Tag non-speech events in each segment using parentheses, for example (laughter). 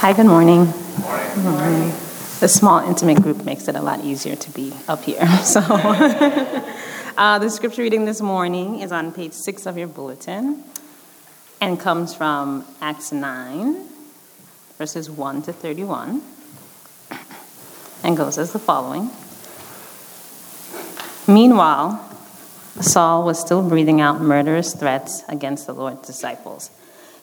Hi, good morning. Good morning. The small, intimate group makes it a lot easier to be up here. (laughs) So, uh, the scripture reading this morning is on page six of your bulletin and comes from Acts 9, verses 1 to 31, and goes as the following Meanwhile, Saul was still breathing out murderous threats against the Lord's disciples.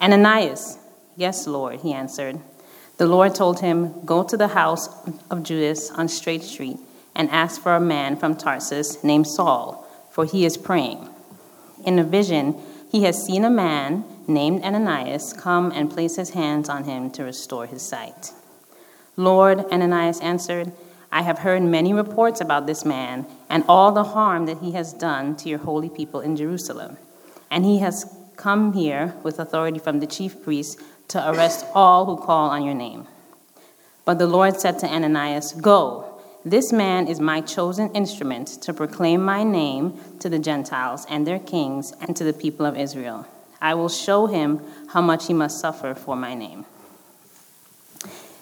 Ananias, yes, Lord, he answered. The Lord told him, Go to the house of Judas on Straight Street and ask for a man from Tarsus named Saul, for he is praying. In a vision, he has seen a man named Ananias come and place his hands on him to restore his sight. Lord, Ananias answered, I have heard many reports about this man and all the harm that he has done to your holy people in Jerusalem. And he has come here with authority from the chief priests to arrest all who call on your name. But the Lord said to Ananias, Go, this man is my chosen instrument to proclaim my name to the Gentiles and their kings and to the people of Israel. I will show him how much he must suffer for my name.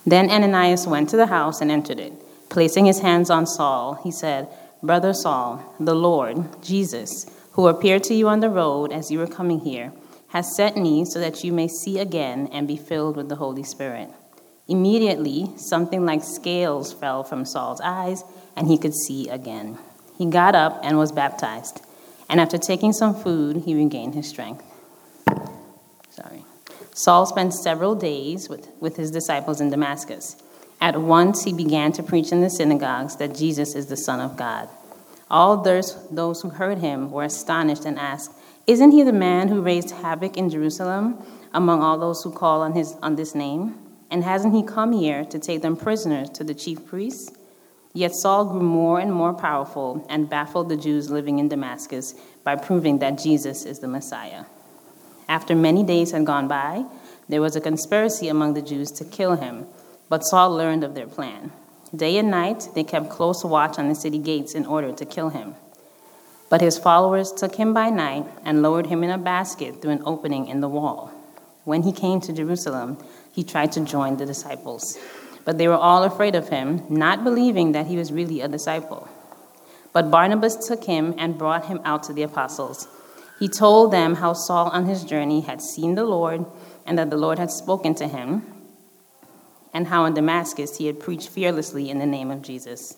Then Ananias went to the house and entered it. Placing his hands on Saul, he said, Brother Saul, the Lord, Jesus, who appeared to you on the road as you were coming here, has sent me so that you may see again and be filled with the Holy Spirit. Immediately, something like scales fell from Saul's eyes, and he could see again. He got up and was baptized, and after taking some food, he regained his strength. Sorry. Saul spent several days with, with his disciples in Damascus. At once, he began to preach in the synagogues that Jesus is the Son of God. All those, those who heard him were astonished and asked, Isn't he the man who raised havoc in Jerusalem among all those who call on, his, on this name? And hasn't he come here to take them prisoners to the chief priests? Yet Saul grew more and more powerful and baffled the Jews living in Damascus by proving that Jesus is the Messiah. After many days had gone by, there was a conspiracy among the Jews to kill him, but Saul learned of their plan. Day and night, they kept close watch on the city gates in order to kill him. But his followers took him by night and lowered him in a basket through an opening in the wall. When he came to Jerusalem, he tried to join the disciples. But they were all afraid of him, not believing that he was really a disciple. But Barnabas took him and brought him out to the apostles. He told them how Saul on his journey had seen the Lord and that the Lord had spoken to him and how in Damascus he had preached fearlessly in the name of Jesus.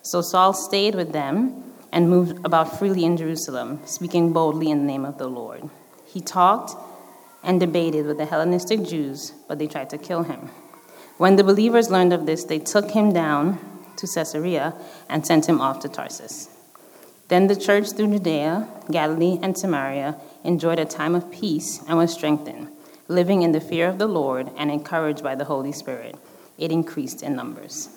So Saul stayed with them and moved about freely in Jerusalem, speaking boldly in the name of the Lord. He talked and debated with the Hellenistic Jews, but they tried to kill him. When the believers learned of this, they took him down to Caesarea and sent him off to Tarsus. Then the church through Judea, Galilee, and Samaria enjoyed a time of peace and was strengthened living in the fear of the Lord and encouraged by the Holy Spirit, it increased in numbers.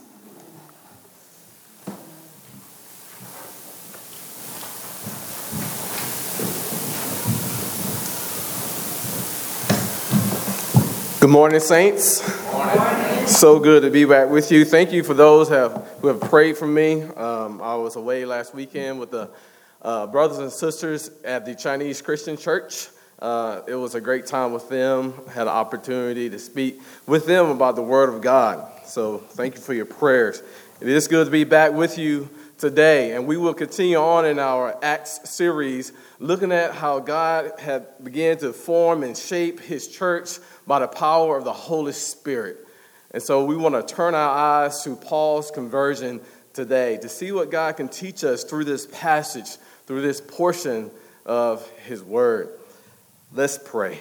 Good morning, saints. Good morning. So good to be back with you. Thank you for those have, who have prayed for me. Um, I was away last weekend with the uh, brothers and sisters at the Chinese Christian Church. Uh, it was a great time with them. Had an opportunity to speak with them about the Word of God. So thank you for your prayers. It is good to be back with you today, and we will continue on in our Acts series, looking at how God had began to form and shape His church by the power of the Holy Spirit. And so we want to turn our eyes to Paul's conversion today to see what God can teach us through this passage, through this portion of his word. Let's pray.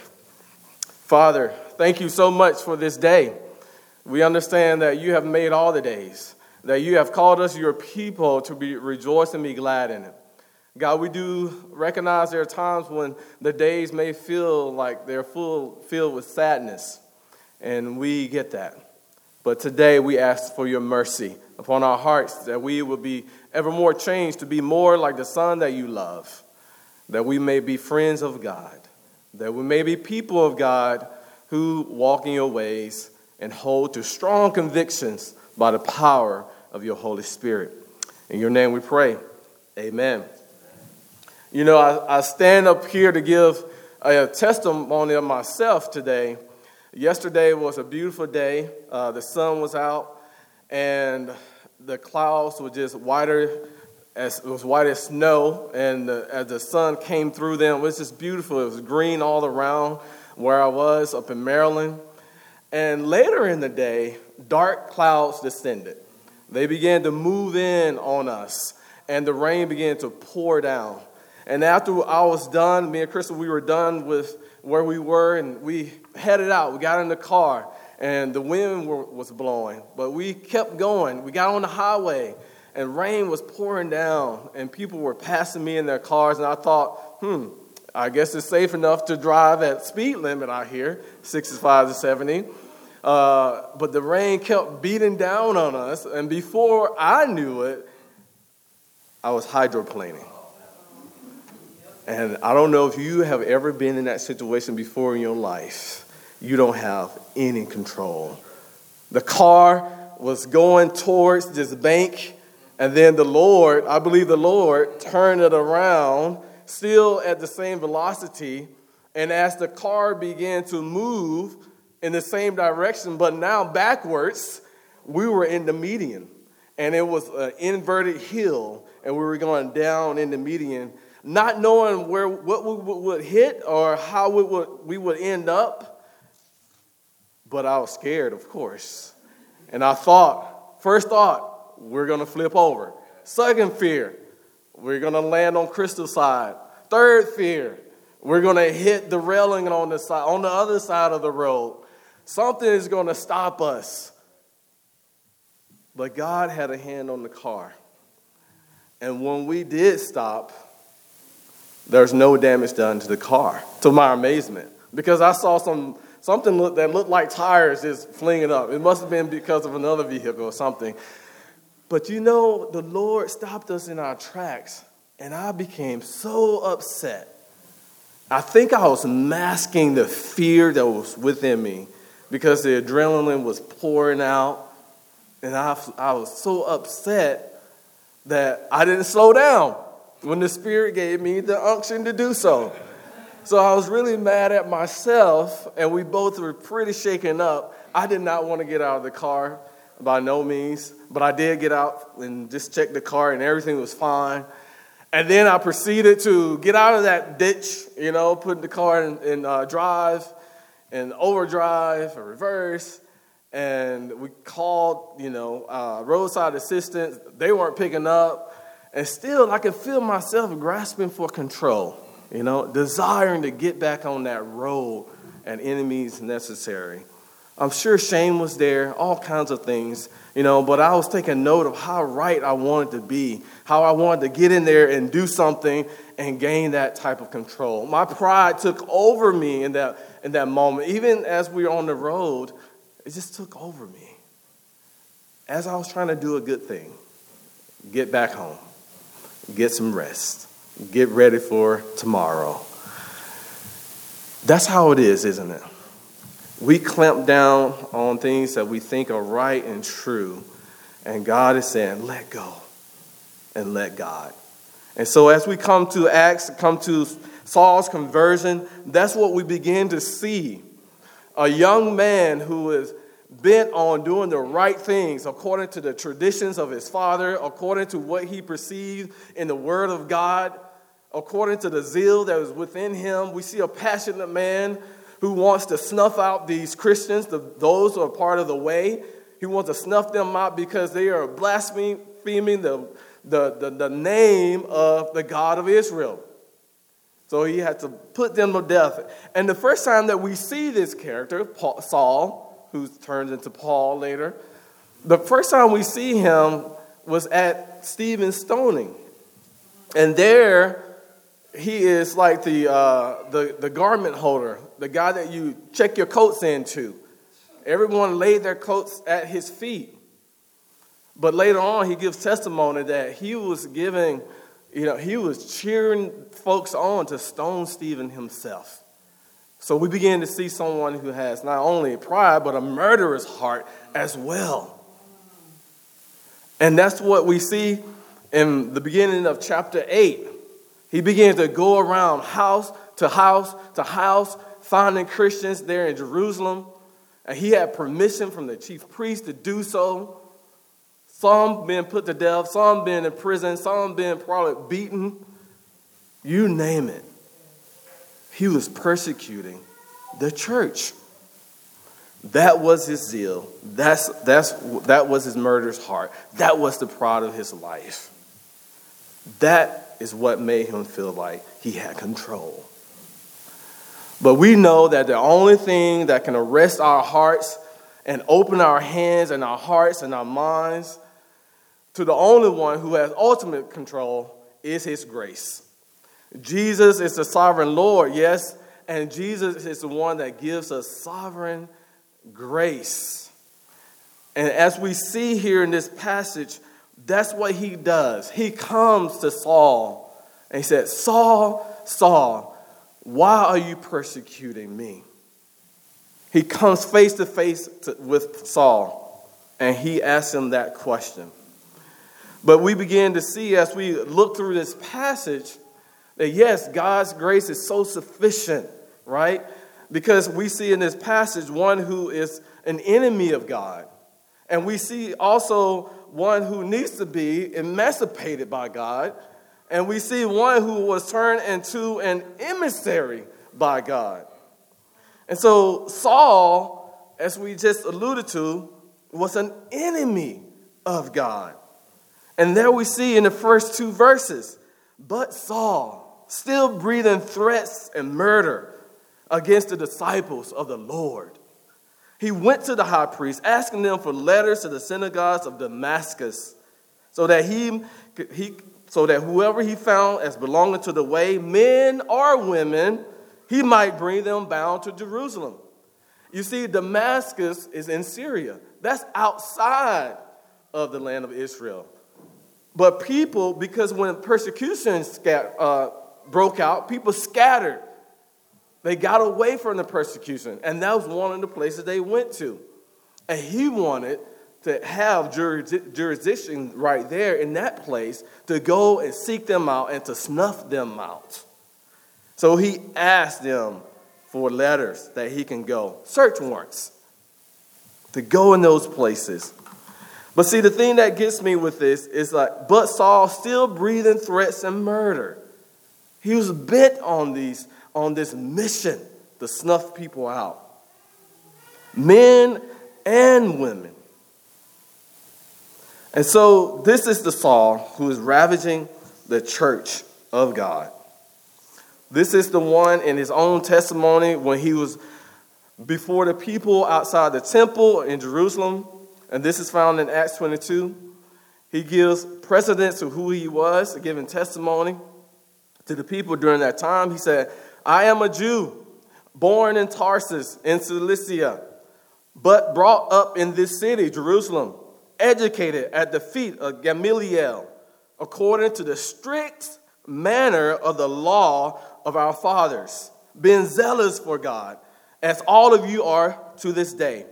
Father, thank you so much for this day. We understand that you have made all the days, that you have called us your people to be rejoice and be glad in it. God, we do recognize there are times when the days may feel like they're full, filled with sadness, and we get that. But today we ask for your mercy upon our hearts that we will be ever more changed to be more like the Son that you love, that we may be friends of God, that we may be people of God who walk in your ways and hold to strong convictions by the power of your Holy Spirit. In your name we pray. Amen. You know, I, I stand up here to give a testimony of myself today Yesterday was a beautiful day. Uh, the sun was out, and the clouds were just whiter as it was white as snow. And the, as the sun came through them, it was just beautiful. It was green all around where I was up in Maryland. And later in the day, dark clouds descended. They began to move in on us, and the rain began to pour down. And after I was done, me and Crystal, we were done with where we were, and we headed out. We got in the car, and the wind were, was blowing, but we kept going. We got on the highway, and rain was pouring down, and people were passing me in their cars, and I thought, hmm, I guess it's safe enough to drive at speed limit out here, 65 to 70. Uh, but the rain kept beating down on us, and before I knew it, I was hydroplaning. And I don't know if you have ever been in that situation before in your life. You don't have any control. The car was going towards this bank, and then the Lord, I believe the Lord, turned it around, still at the same velocity. And as the car began to move in the same direction, but now backwards, we were in the median. And it was an inverted hill, and we were going down in the median not knowing where what we would hit or how we would, we would end up. But I was scared, of course. And I thought, first thought, we're going to flip over. Second fear, we're going to land on Crystal side. Third fear, we're going to hit the railing on the side, on the other side of the road. Something is going to stop us. But God had a hand on the car. And when we did stop, there's no damage done to the car, to my amazement, because I saw some something look, that looked like tires just flinging up. It must have been because of another vehicle or something. But you know, the Lord stopped us in our tracks, and I became so upset. I think I was masking the fear that was within me because the adrenaline was pouring out, and I, I was so upset that I didn't slow down when the Spirit gave me the unction to do so. So I was really mad at myself, and we both were pretty shaken up. I did not want to get out of the car by no means, but I did get out and just check the car, and everything was fine. And then I proceeded to get out of that ditch, you know, put the car in, in uh, drive and overdrive or reverse. And we called, you know, uh, roadside assistance. They weren't picking up. And still, I could feel myself grasping for control, you know, desiring to get back on that road and enemies necessary. I'm sure shame was there, all kinds of things, you know, but I was taking note of how right I wanted to be, how I wanted to get in there and do something and gain that type of control. My pride took over me in that, in that moment. Even as we were on the road, it just took over me. As I was trying to do a good thing, get back home get some rest, get ready for tomorrow. That's how it is, isn't it? We clamp down on things that we think are right and true, and God is saying, let go and let God. And so, as we come to Acts, come to Saul's conversion, that's what we begin to see. A young man who is bent on doing the right things according to the traditions of his father, according to what he perceived in the Word of God, according to the zeal that was within him. We see a passionate man who wants to snuff out these Christians, the, those who are part of the way. He wants to snuff them out because they are blaspheming the, the, the, the name of the God of Israel. So he had to put them to death. And the first time that we see this character, Paul, Saul, who turns into Paul later, the first time we see him was at Stephen's stoning. And there, he is like the, uh, the, the garment holder, the guy that you check your coats into. Everyone laid their coats at his feet. But later on, he gives testimony that he was giving, you know, he was cheering folks on to stone Stephen himself. So we begin to see someone who has not only pride, but a murderous heart as well. And that's what we see in the beginning of chapter 8. He begins to go around house to house to house, finding Christians there in Jerusalem. And he had permission from the chief priest to do so. Some being put to death, some being in prison, some being probably beaten. You name it. He was persecuting the church. That was his zeal. That's, that's, that was his murderous heart. That was the pride of his life. That is what made him feel like he had control. But we know that the only thing that can arrest our hearts and open our hands and our hearts and our minds to the only one who has ultimate control is his grace. Jesus is the sovereign Lord, yes, and Jesus is the one that gives us sovereign grace. And as we see here in this passage, that's what he does. He comes to Saul and he said, Saul, Saul, why are you persecuting me? He comes face to face with Saul and he asks him that question. But we begin to see as we look through this passage that yes, God's grace is so sufficient, right? Because we see in this passage one who is an enemy of God. And we see also one who needs to be emancipated by God. And we see one who was turned into an emissary by God. And so Saul, as we just alluded to, was an enemy of God. And there we see in the first two verses, but Saul, still breathing threats and murder against the disciples of the Lord. He went to the high priest, asking them for letters to the synagogues of Damascus, so that he, he so that whoever he found as belonging to the way, men or women, he might bring them bound to Jerusalem. You see, Damascus is in Syria. That's outside of the land of Israel. But people, because when persecution scat, uh, broke out, people scattered they got away from the persecution, and that was one of the places they went to. And he wanted to have jurisdiction right there in that place to go and seek them out and to snuff them out. So he asked them for letters that he can go, search warrants, to go in those places. But see, the thing that gets me with this is like, but Saul still breathing threats and murder. He was bent on these on this mission to snuff people out men and women. And so, this is the Saul who is ravaging the church of God. This is the one in his own testimony when he was before the people outside the temple in Jerusalem. And this is found in Acts 22. He gives precedence to who he was, giving testimony to the people during that time. He said, I am a Jew, born in Tarsus in Cilicia, but brought up in this city, Jerusalem, educated at the feet of Gamaliel, according to the strict manner of the law of our fathers, being zealous for God, as all of you are to this day.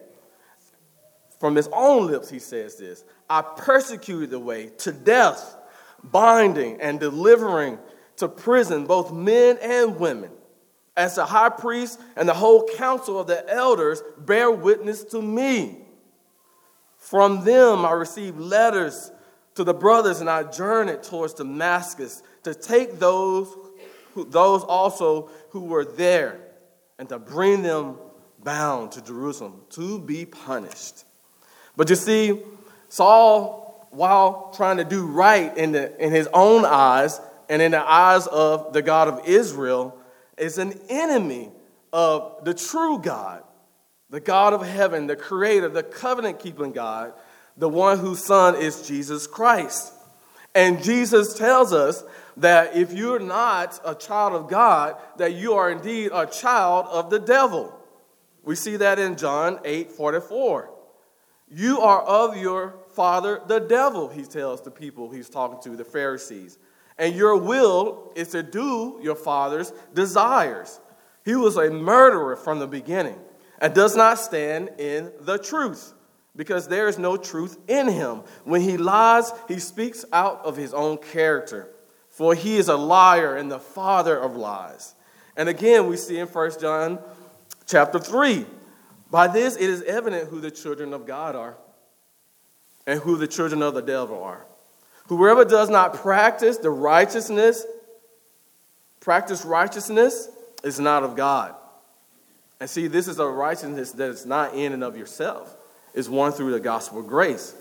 From his own lips, he says this I persecuted the way to death, binding and delivering to prison both men and women as the high priest and the whole council of the elders bear witness to me. From them I received letters to the brothers, and I journeyed towards Damascus to take those, who, those also who were there. and to bring them bound to Jerusalem to be punished. But you see, Saul, while trying to do right in, the, in his own eyes and in the eyes of the God of Israel, is an enemy of the true God, the God of heaven, the creator, the covenant keeping God, the one whose son is Jesus Christ. And Jesus tells us that if you're not a child of God, that you are indeed a child of the devil. We see that in John 8 44. You are of your father, the devil, he tells the people he's talking to, the Pharisees. And your will is to do your father's desires. He was a murderer from the beginning and does not stand in the truth because there is no truth in him. When he lies, he speaks out of his own character, for he is a liar and the father of lies. And again, we see in 1 John chapter 3 by this it is evident who the children of God are and who the children of the devil are. Whoever does not practice the righteousness, practice righteousness, is not of God. And see, this is a righteousness that is not in and of yourself is won through the gospel of grace.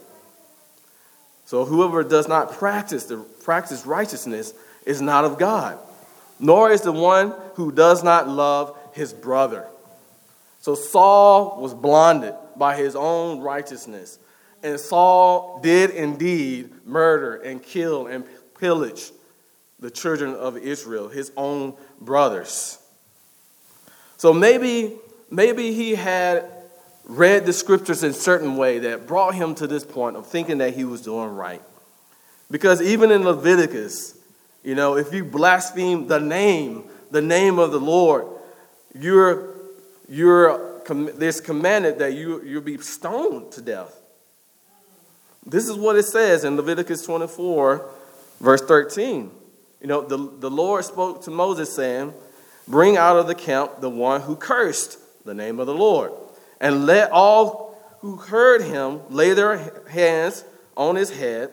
So whoever does not practice the practice righteousness is not of God, nor is the one who does not love his brother. So Saul was blinded by his own righteousness, and Saul did indeed murder and kill and pillage the children of Israel, his own brothers. So maybe maybe he had read the scriptures in a certain way that brought him to this point of thinking that he was doing right. Because even in Leviticus, you know, if you blaspheme the name, the name of the Lord, you're, you're, there's commanded that you, you'll be stoned to death. This is what it says in Leviticus 24, verse 13. You know, the, the Lord spoke to Moses, saying, Bring out of the camp the one who cursed the name of the Lord and let all who heard him lay their hands on his head,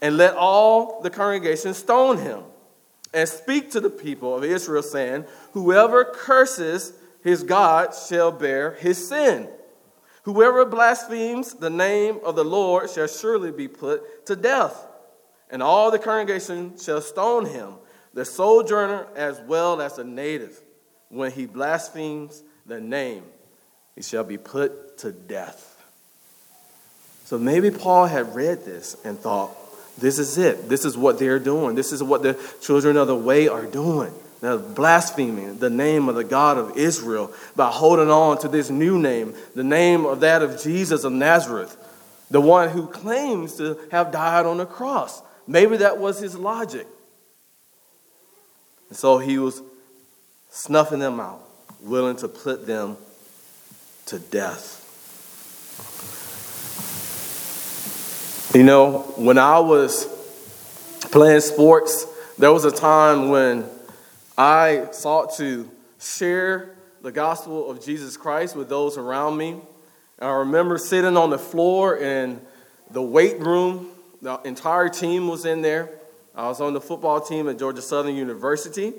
and let all the congregation stone him, and speak to the people of Israel, saying, Whoever curses his God shall bear his sin. Whoever blasphemes the name of the Lord shall surely be put to death. And all the congregation shall stone him, the sojourner as well as the native, when he blasphemes the name he shall be put to death. So maybe Paul had read this and thought, this is it. This is what they're doing. This is what the children of the way are doing. They're blaspheming the name of the God of Israel by holding on to this new name, the name of that of Jesus of Nazareth, the one who claims to have died on the cross. Maybe that was his logic. And so he was snuffing them out, willing to put them to death. You know, when I was playing sports, there was a time when I sought to share the gospel of Jesus Christ with those around me. And I remember sitting on the floor in the weight room. The entire team was in there. I was on the football team at Georgia Southern University.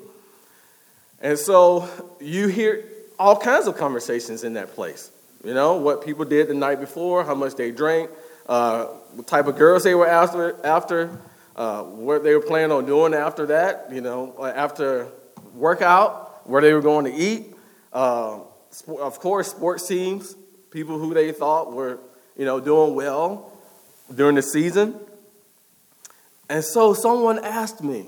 And so you hear all kinds of conversations in that place. You know, what people did the night before, how much they drank, uh, what type of girls they were after, after uh, what they were planning on doing after that, you know, after workout, where they were going to eat. Uh, of course, sports teams, people who they thought were, you know, doing well during the season. And so someone asked me,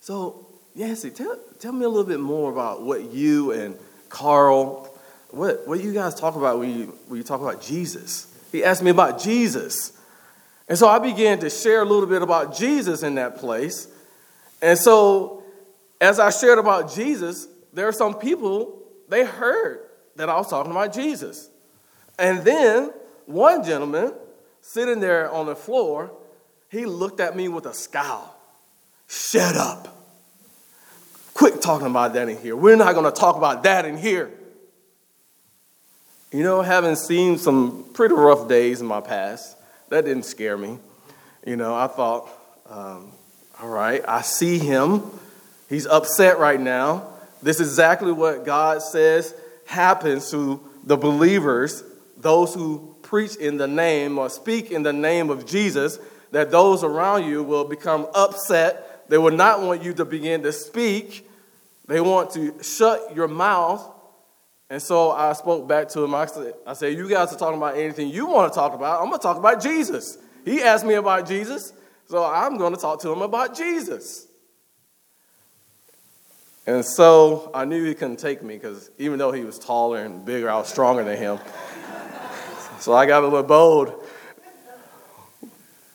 so, Yancy, tell, tell me a little bit more about what you and Carl, what, what you guys talk about when you, when you talk about Jesus? He asked me about Jesus. And so I began to share a little bit about Jesus in that place. And so as I shared about Jesus, there are some people, they heard that I was talking about Jesus. And then one gentleman sitting there on the floor, he looked at me with a scowl. Shut up. Quit talking about that in here. We're not going to talk about that in here. You know, having seen some pretty rough days in my past, that didn't scare me. You know, I thought, um, all right, I see him. He's upset right now. This is exactly what God says happens to the believers, those who preach in the name or speak in the name of Jesus, that those around you will become upset. They will not want you to begin to speak. They want to shut your mouth. And so I spoke back to him. I said, I said, You guys are talking about anything you want to talk about. I'm going to talk about Jesus. He asked me about Jesus, so I'm going to talk to him about Jesus. And so I knew he couldn't take me because even though he was taller and bigger, I was stronger than him. (laughs) so I got a little bold.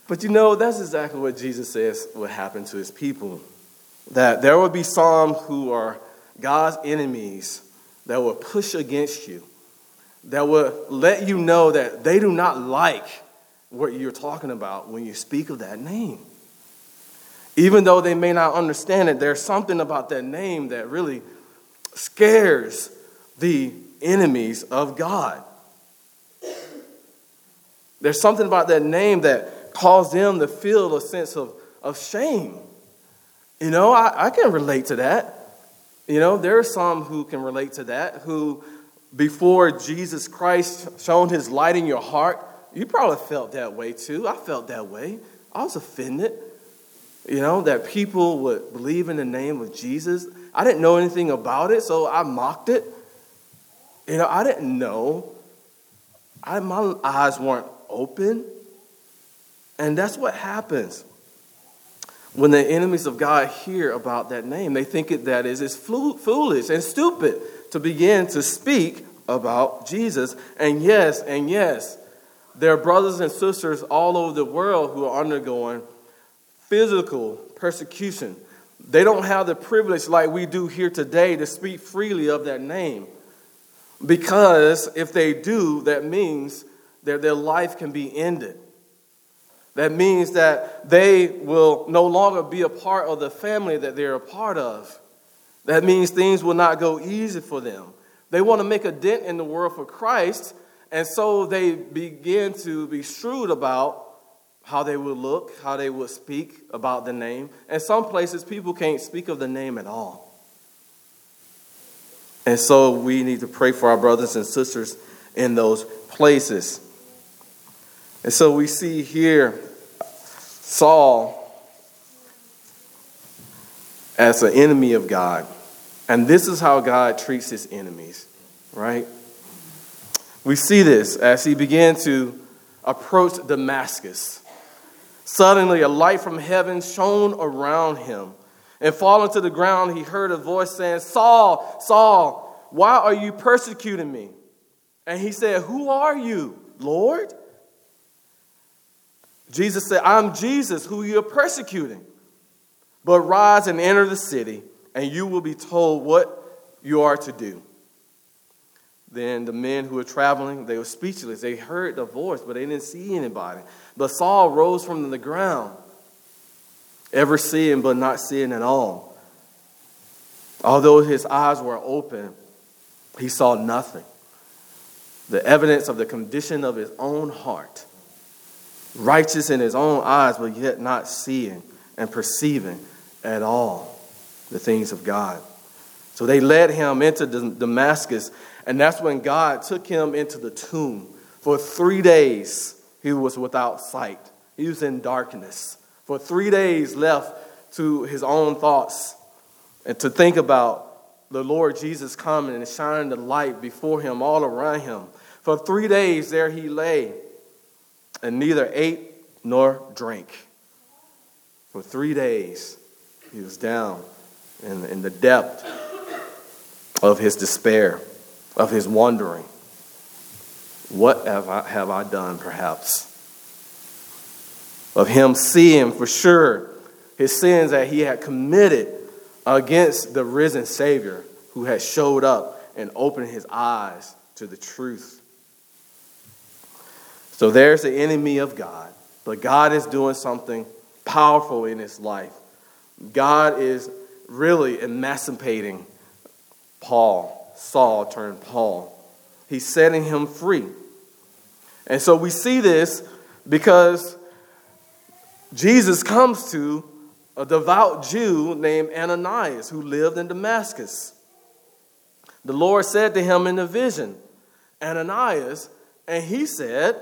But you know, that's exactly what Jesus says would happen to his people. That there will be some who are God's enemies that will push against you, that will let you know that they do not like what you're talking about when you speak of that name. Even though they may not understand it, there's something about that name that really scares the enemies of God. There's something about that name that caused them to feel a sense of, of shame. You know, I, I can relate to that. You know, there are some who can relate to that, who before Jesus Christ shone his light in your heart, you probably felt that way too. I felt that way. I was offended. You know, that people would believe in the name of Jesus. I didn't know anything about it, so I mocked it. You know, I didn't know. I, my eyes weren't open. And that's what happens when the enemies of God hear about that name. They think it, that is it's foolish and stupid to begin to speak about Jesus. And yes, and yes, there are brothers and sisters all over the world who are undergoing physical persecution. They don't have the privilege like we do here today to speak freely of that name. Because if they do, that means that their life can be ended. That means that they will no longer be a part of the family that they're a part of. That means things will not go easy for them. They want to make a dent in the world for Christ, and so they begin to be shrewd about how they would look, how they would speak about the name. And some places, people can't speak of the name at all. And so we need to pray for our brothers and sisters in those places. And so we see here Saul as an enemy of God. And this is how God treats his enemies, right? We see this as he began to approach Damascus. Suddenly, a light from heaven shone around him. And falling to the ground, he heard a voice saying, Saul, Saul, why are you persecuting me? And he said, Who are you, Lord? Jesus said, I'm Jesus, who you're persecuting. But rise and enter the city, and you will be told what you are to do. Then the men who were traveling, they were speechless. They heard the voice, but they didn't see anybody. But Saul rose from the ground, ever seeing but not seeing at all. Although his eyes were open, he saw nothing. The evidence of the condition of his own heart, righteous in his own eyes, but yet not seeing and perceiving at all the things of God. So they led him into Damascus, and that's when God took him into the tomb for three days he was without sight. He was in darkness. For three days left to his own thoughts and to think about the Lord Jesus coming and shining the light before him, all around him. For three days there he lay and neither ate nor drank. For three days he was down in, in the depth of his despair, of his wandering. What have I, have I done, perhaps? Of him seeing for sure his sins that he had committed against the risen Savior who had showed up and opened his eyes to the truth. So there's the enemy of God, but God is doing something powerful in his life. God is really emancipating Paul, Saul turned Paul. He's setting him free. And so we see this because Jesus comes to a devout Jew named Ananias who lived in Damascus. The Lord said to him in the vision, Ananias, and he said,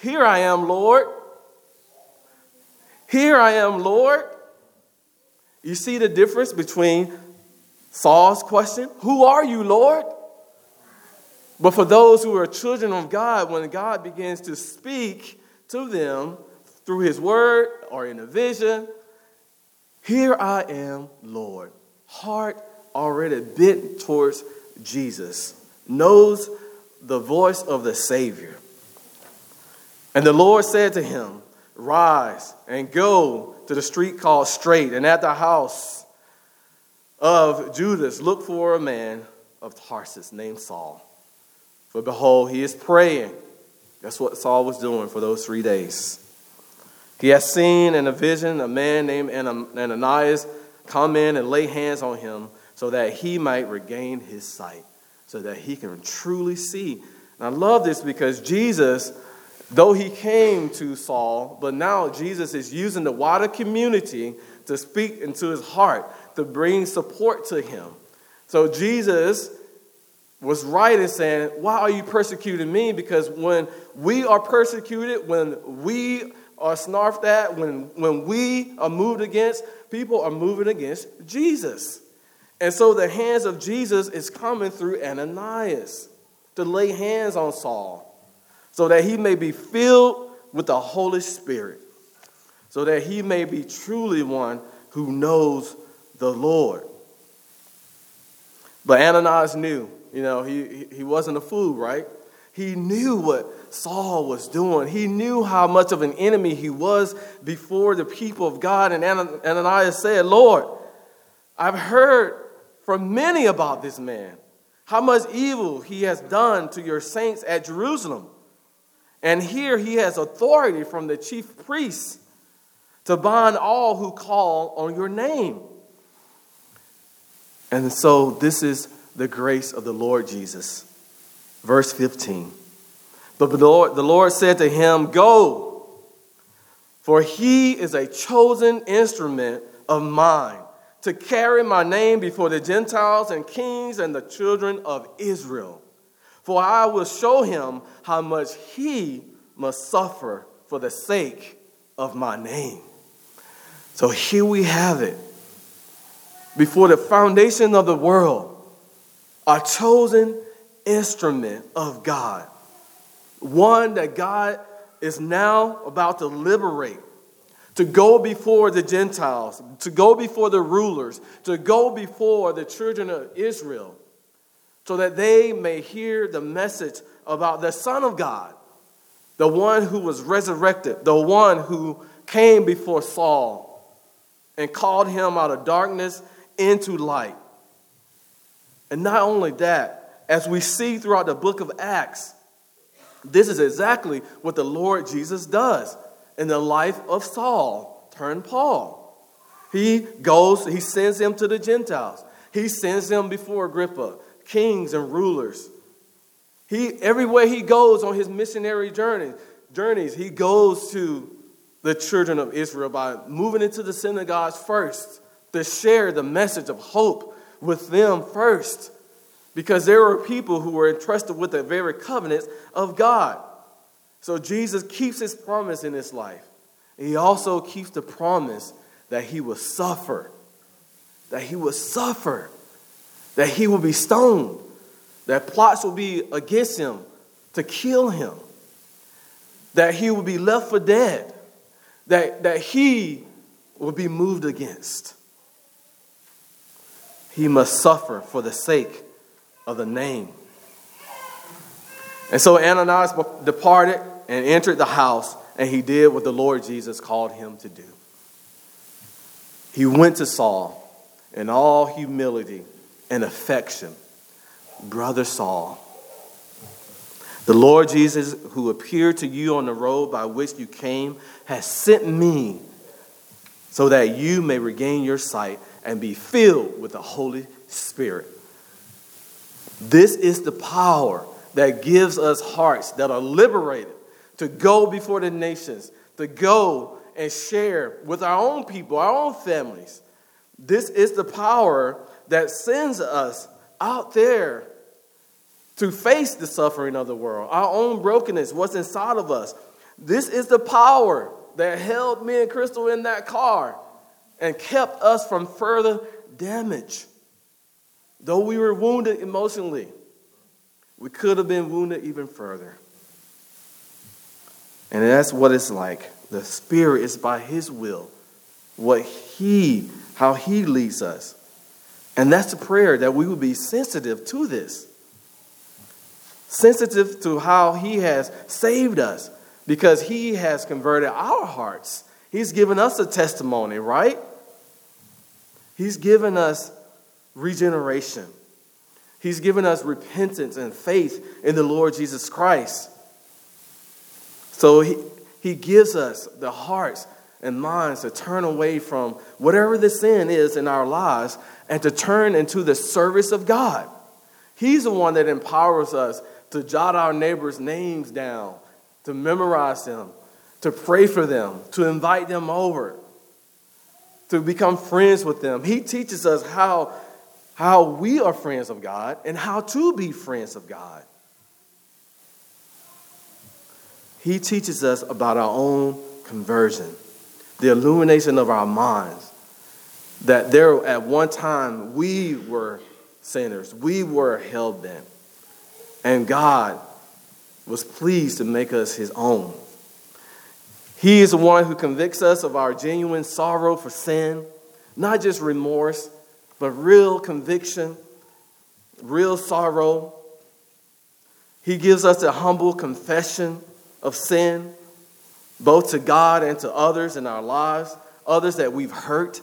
Here I am, Lord. Here I am, Lord. You see the difference between Saul's question, Who are you, Lord? But for those who are children of God, when God begins to speak to them through his word or in a vision, here I am, Lord. Heart already bent towards Jesus, knows the voice of the Savior. And the Lord said to him, Rise and go to the street called Straight, and at the house of Judas, look for a man of Tarsus named Saul. For behold, he is praying. That's what Saul was doing for those three days. He has seen in a vision a man named Ananias come in and lay hands on him so that he might regain his sight, so that he can truly see. And I love this because Jesus, though he came to Saul, but now Jesus is using the wider community to speak into his heart, to bring support to him. So Jesus was right in saying, Why are you persecuting me? Because when we are persecuted, when we are snarfed at, when, when we are moved against, people are moving against Jesus. And so the hands of Jesus is coming through Ananias to lay hands on Saul so that he may be filled with the Holy Spirit, so that he may be truly one who knows the Lord. But Ananias knew, you know, he, he wasn't a fool, right? He knew what Saul was doing. He knew how much of an enemy he was before the people of God. And Ananias said, Lord, I've heard from many about this man, how much evil he has done to your saints at Jerusalem. And here he has authority from the chief priests to bind all who call on your name. And so this is the grace of the Lord Jesus. Verse 15. But the Lord, the Lord said to him, Go, for he is a chosen instrument of mine to carry my name before the Gentiles and kings and the children of Israel. For I will show him how much he must suffer for the sake of my name. So here we have it. Before the foundation of the world, a chosen instrument of God, one that God is now about to liberate to go before the Gentiles, to go before the rulers, to go before the children of Israel, so that they may hear the message about the Son of God, the one who was resurrected, the one who came before Saul and called him out of darkness into light. And not only that, as we see throughout the book of Acts, this is exactly what the Lord Jesus does in the life of Saul turned Paul. He goes, he sends him to the Gentiles. He sends him before Agrippa, kings and rulers. He everywhere he goes on his missionary journey, journeys, he goes to the children of Israel by moving into the synagogues first to share the message of hope with them first. Because there were people who were entrusted with the very covenants of God. So Jesus keeps his promise in his life. He also keeps the promise that he will suffer, that he will suffer, that he will be stoned, that plots will be against him to kill him, that he will be left for dead, that, that he will be moved against. He must suffer for the sake of the name. And so Ananias departed and entered the house, and he did what the Lord Jesus called him to do. He went to Saul in all humility and affection. Brother Saul, the Lord Jesus, who appeared to you on the road by which you came, has sent me so that you may regain your sight and be filled with the Holy Spirit. This is the power that gives us hearts that are liberated to go before the nations, to go and share with our own people, our own families. This is the power that sends us out there to face the suffering of the world, our own brokenness, what's inside of us. This is the power that held me and Crystal in that car and kept us from further damage. Though we were wounded emotionally, we could have been wounded even further. And that's what it's like. The Spirit is by His will, what He, how He leads us. And that's the prayer that we would be sensitive to this. Sensitive to how He has saved us because He has converted our hearts. He's given us a testimony, right? He's given us regeneration. He's given us repentance and faith in the Lord Jesus Christ. So he, he gives us the hearts and minds to turn away from whatever the sin is in our lives and to turn into the service of God. He's the one that empowers us to jot our neighbors' names down, to memorize them, to pray for them, to invite them over, to become friends with them. He teaches us how, how we are friends of God and how to be friends of God. He teaches us about our own conversion, the illumination of our minds. That there, at one time, we were sinners, we were hell bent, and God was pleased to make us his own. He is the one who convicts us of our genuine sorrow for sin, not just remorse, but real conviction, real sorrow. He gives us a humble confession of sin, both to God and to others in our lives, others that we've hurt,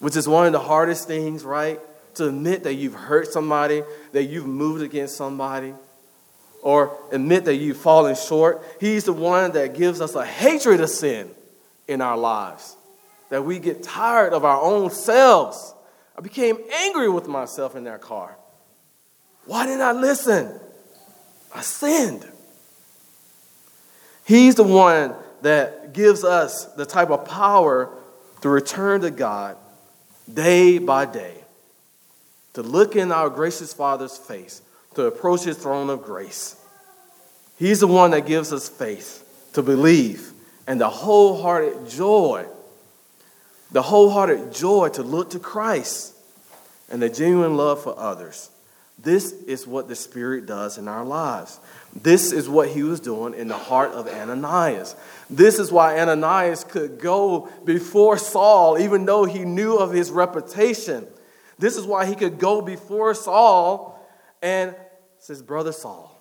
which is one of the hardest things, right? To admit that you've hurt somebody, that you've moved against somebody, or admit that you've fallen short. He's the one that gives us a hatred of sin in our lives, that we get tired of our own selves. I became angry with myself in that car. Why didn't I listen? I sinned. He's the one that gives us the type of power to return to God day by day, to look in our gracious Father's face, to approach his throne of grace. He's the one that gives us faith to believe and the wholehearted joy, the wholehearted joy to look to Christ and the genuine love for others. This is what the Spirit does in our lives. This is what he was doing in the heart of Ananias. This is why Ananias could go before Saul, even though he knew of his reputation. This is why he could go before Saul and says, Brother Saul.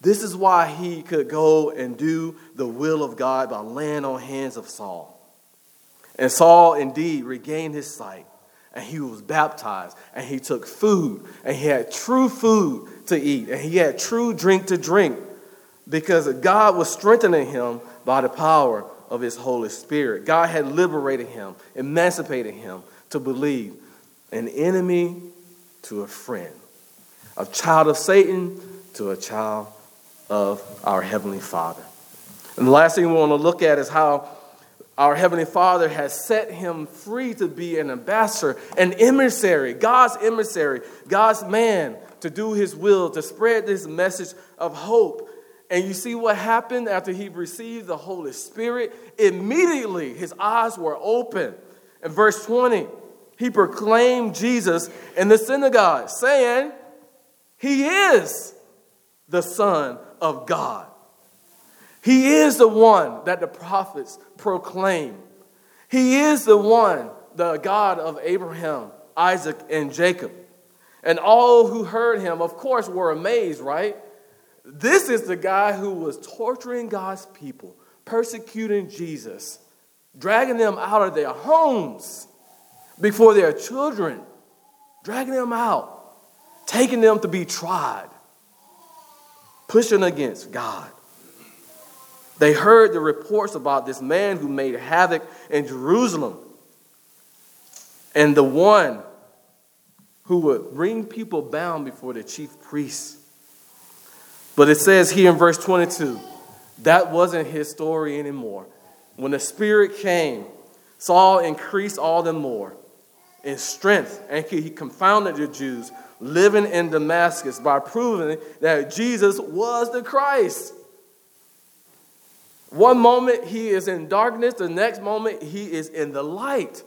This is why he could go and do the will of God by laying on hands of Saul. And Saul indeed regained his sight and he was baptized and he took food and he had true food to eat and he had true drink to drink because God was strengthening him by the power of his Holy Spirit. God had liberated him, emancipated him to believe an enemy to a friend, a child of Satan to a child of our Heavenly Father. And the last thing we want to look at is how our Heavenly Father has set him free to be an ambassador, an emissary, God's emissary, God's man to do his will, to spread this message of hope. And you see what happened after he received the Holy Spirit? Immediately his eyes were open. In verse 20, he proclaimed Jesus in the synagogue, saying, He is the Son of God. He is the one that the prophets proclaim. He is the one, the God of Abraham, Isaac, and Jacob. And all who heard him, of course, were amazed, right? This is the guy who was torturing God's people, persecuting Jesus, dragging them out of their homes before their children, dragging them out, taking them to be tried, pushing against God. They heard the reports about this man who made havoc in Jerusalem and the one who would bring people bound before the chief priests. But it says here in verse 22 that wasn't his story anymore. When the Spirit came, Saul increased all the more, in strength, and he confounded the Jews living in Damascus by proving that Jesus was the Christ. One moment he is in darkness, the next moment he is in the light.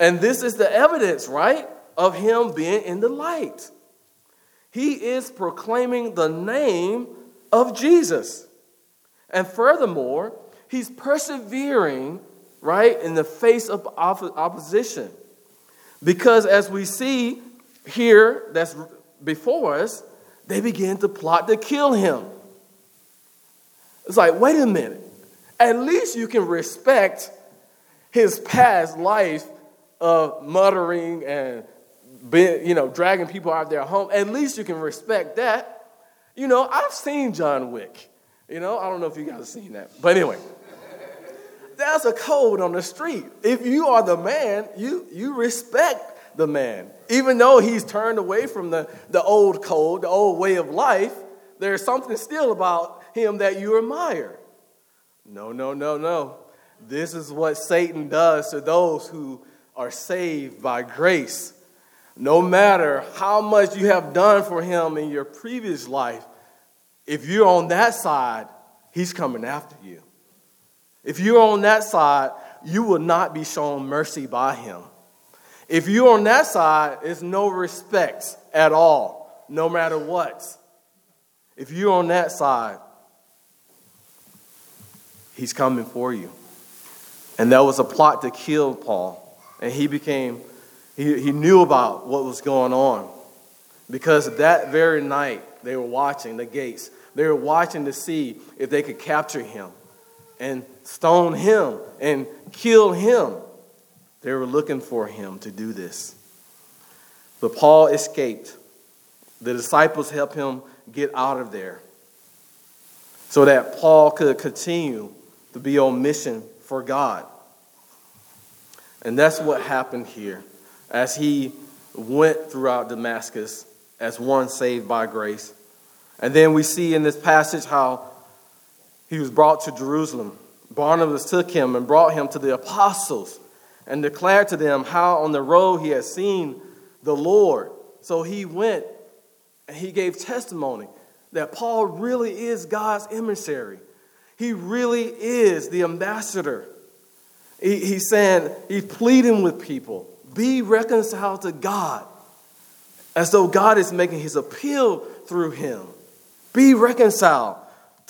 And this is the evidence, right, of him being in the light. He is proclaiming the name of Jesus. And furthermore, he's persevering, right, in the face of opposition. Because as we see here, that's before us, they begin to plot to kill him. It's like, wait a minute. At least you can respect his past life of muttering and being, you know, dragging people out of their home. At least you can respect that. You know, I've seen John Wick. You know, I don't know if you guys have seen that. But anyway, that's a code on the street. If you are the man, you, you respect the man. Even though he's turned away from the, the old code, the old way of life, there's something still about him that you admire. No, no, no, no. This is what Satan does to those who are saved by grace. No matter how much you have done for him in your previous life, if you're on that side, he's coming after you. If you're on that side, you will not be shown mercy by him. If you're on that side, it's no respect at all, no matter what. If you're on that side, he's coming for you. And that was a plot to kill Paul. And he became, he, he knew about what was going on. Because that very night, they were watching the gates. They were watching to see if they could capture him and stone him and kill him. They were looking for him to do this. But Paul escaped. The disciples helped him get out of there so that Paul could continue to be on mission for God. And that's what happened here as he went throughout Damascus as one saved by grace. And then we see in this passage how he was brought to Jerusalem. Barnabas took him and brought him to the apostles and declared to them how on the road he had seen the Lord. So he went and he gave testimony that Paul really is God's emissary. He really is the ambassador. He, he's saying, he's pleading with people be reconciled to God as though God is making his appeal through him. Be reconciled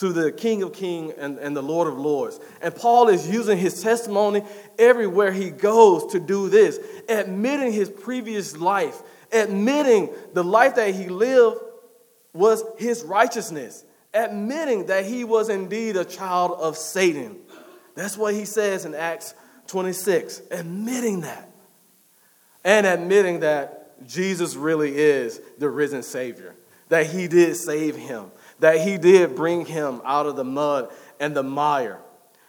to the King of Kings and, and the Lord of Lords. And Paul is using his testimony everywhere he goes to do this, admitting his previous life, admitting the life that he lived was his righteousness, admitting that he was indeed a child of Satan. That's what he says in Acts 26, admitting that. And admitting that Jesus really is the risen Savior, that he did save him, that he did bring him out of the mud and the mire,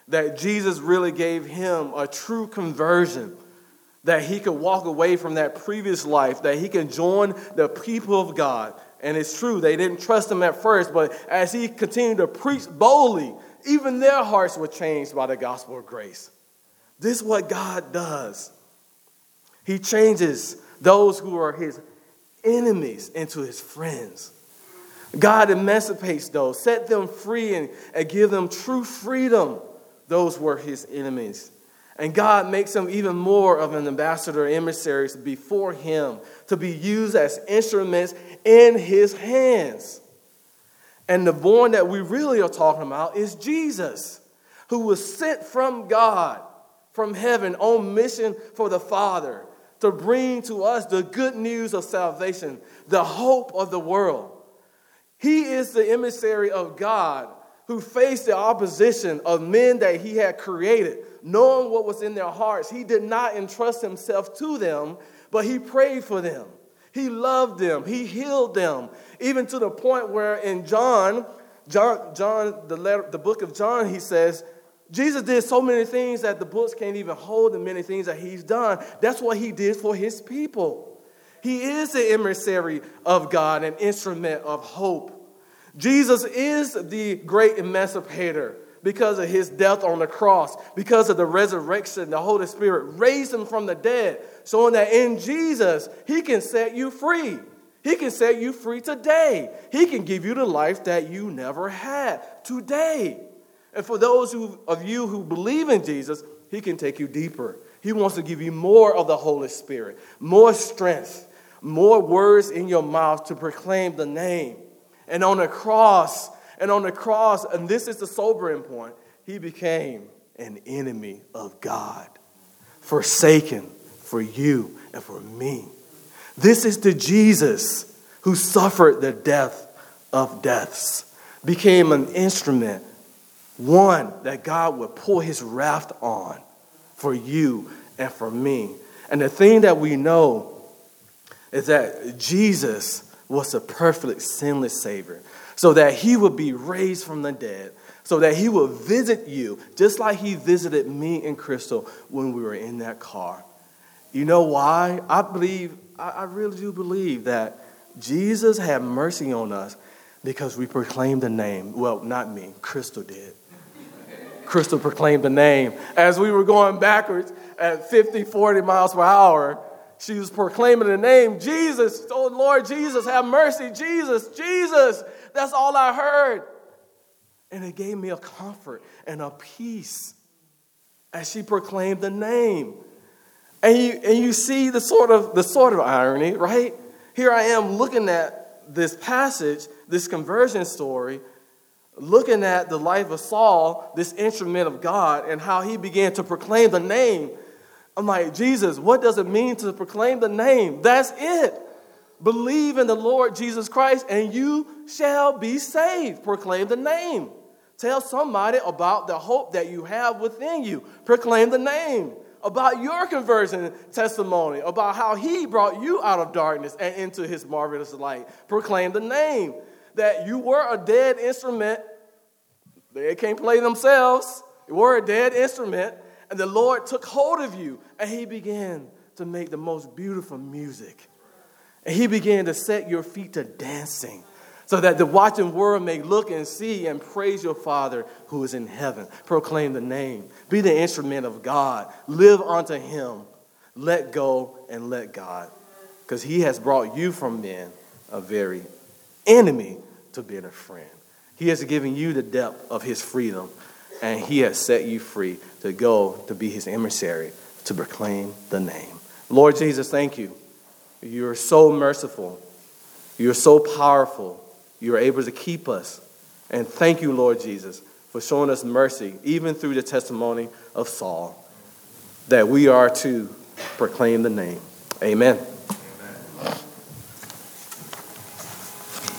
that Jesus really gave him a true conversion, that he could walk away from that previous life, that he can join the people of God. And it's true, they didn't trust him at first, but as he continued to preach boldly, even their hearts were changed by the gospel of grace. This is what God does. He changes those who are his enemies into his friends. God emancipates those, set them free, and, and give them true freedom. Those were his enemies. And God makes them even more of an ambassador, emissaries before him to be used as instruments in his hands. And the born that we really are talking about is Jesus, who was sent from God, from heaven, on mission for the Father to bring to us the good news of salvation, the hope of the world. He is the emissary of God who faced the opposition of men that he had created, knowing what was in their hearts. He did not entrust himself to them, but he prayed for them. He loved them. He healed them, even to the point where in John, John, John the, letter, the book of John, he says, Jesus did so many things that the books can't even hold the many things that he's done. That's what he did for his people. He is the emissary of God, an instrument of hope. Jesus is the great emancipator because of his death on the cross, because of the resurrection, the Holy Spirit raised him from the dead, showing that in Jesus, he can set you free. He can set you free today. He can give you the life that you never had today. And for those who, of you who believe in Jesus, he can take you deeper. He wants to give you more of the Holy Spirit, more strength, more words in your mouth to proclaim the name. And on the cross, and on the cross, and this is the sobering point, he became an enemy of God, forsaken for you and for me. This is the Jesus who suffered the death of deaths, became an instrument, one that God would pour his wrath on for you and for me. And the thing that we know is that Jesus was a perfect, sinless Savior, so that he would be raised from the dead, so that he would visit you, just like he visited me and Crystal when we were in that car. You know why? I believe, I really do believe that Jesus had mercy on us because we proclaimed the name. Well, not me, Crystal did. Crystal proclaimed the name. As we were going backwards at 50, 40 miles per hour, she was proclaiming the name Jesus. Oh, Lord Jesus, have mercy. Jesus, Jesus. That's all I heard. And it gave me a comfort and a peace as she proclaimed the name. And you, and you see the sort of the sort of irony, right? Here I am looking at this passage, this conversion story, looking at the life of Saul, this instrument of God, and how he began to proclaim the name. I'm like, Jesus, what does it mean to proclaim the name? That's it. Believe in the Lord Jesus Christ, and you shall be saved. Proclaim the name. Tell somebody about the hope that you have within you. Proclaim the name. About your conversion testimony, about how he brought you out of darkness and into his marvelous light. Proclaim the name that you were a dead instrument. They can't play themselves. You were a dead instrument, and the Lord took hold of you, and He began to make the most beautiful music. And He began to set your feet to dancing so that the watching world may look and see and praise your Father who is in heaven. Proclaim the name. Be the instrument of God. Live unto Him. Let go and let God. Because He has brought you from men a very enemy to being a friend. He has given you the depth of his freedom, and he has set you free to go to be his emissary, to proclaim the name. Lord Jesus, thank you. You're so merciful. You're so powerful. You're able to keep us. And thank you, Lord Jesus, for showing us mercy, even through the testimony of Saul, that we are to proclaim the name. Amen.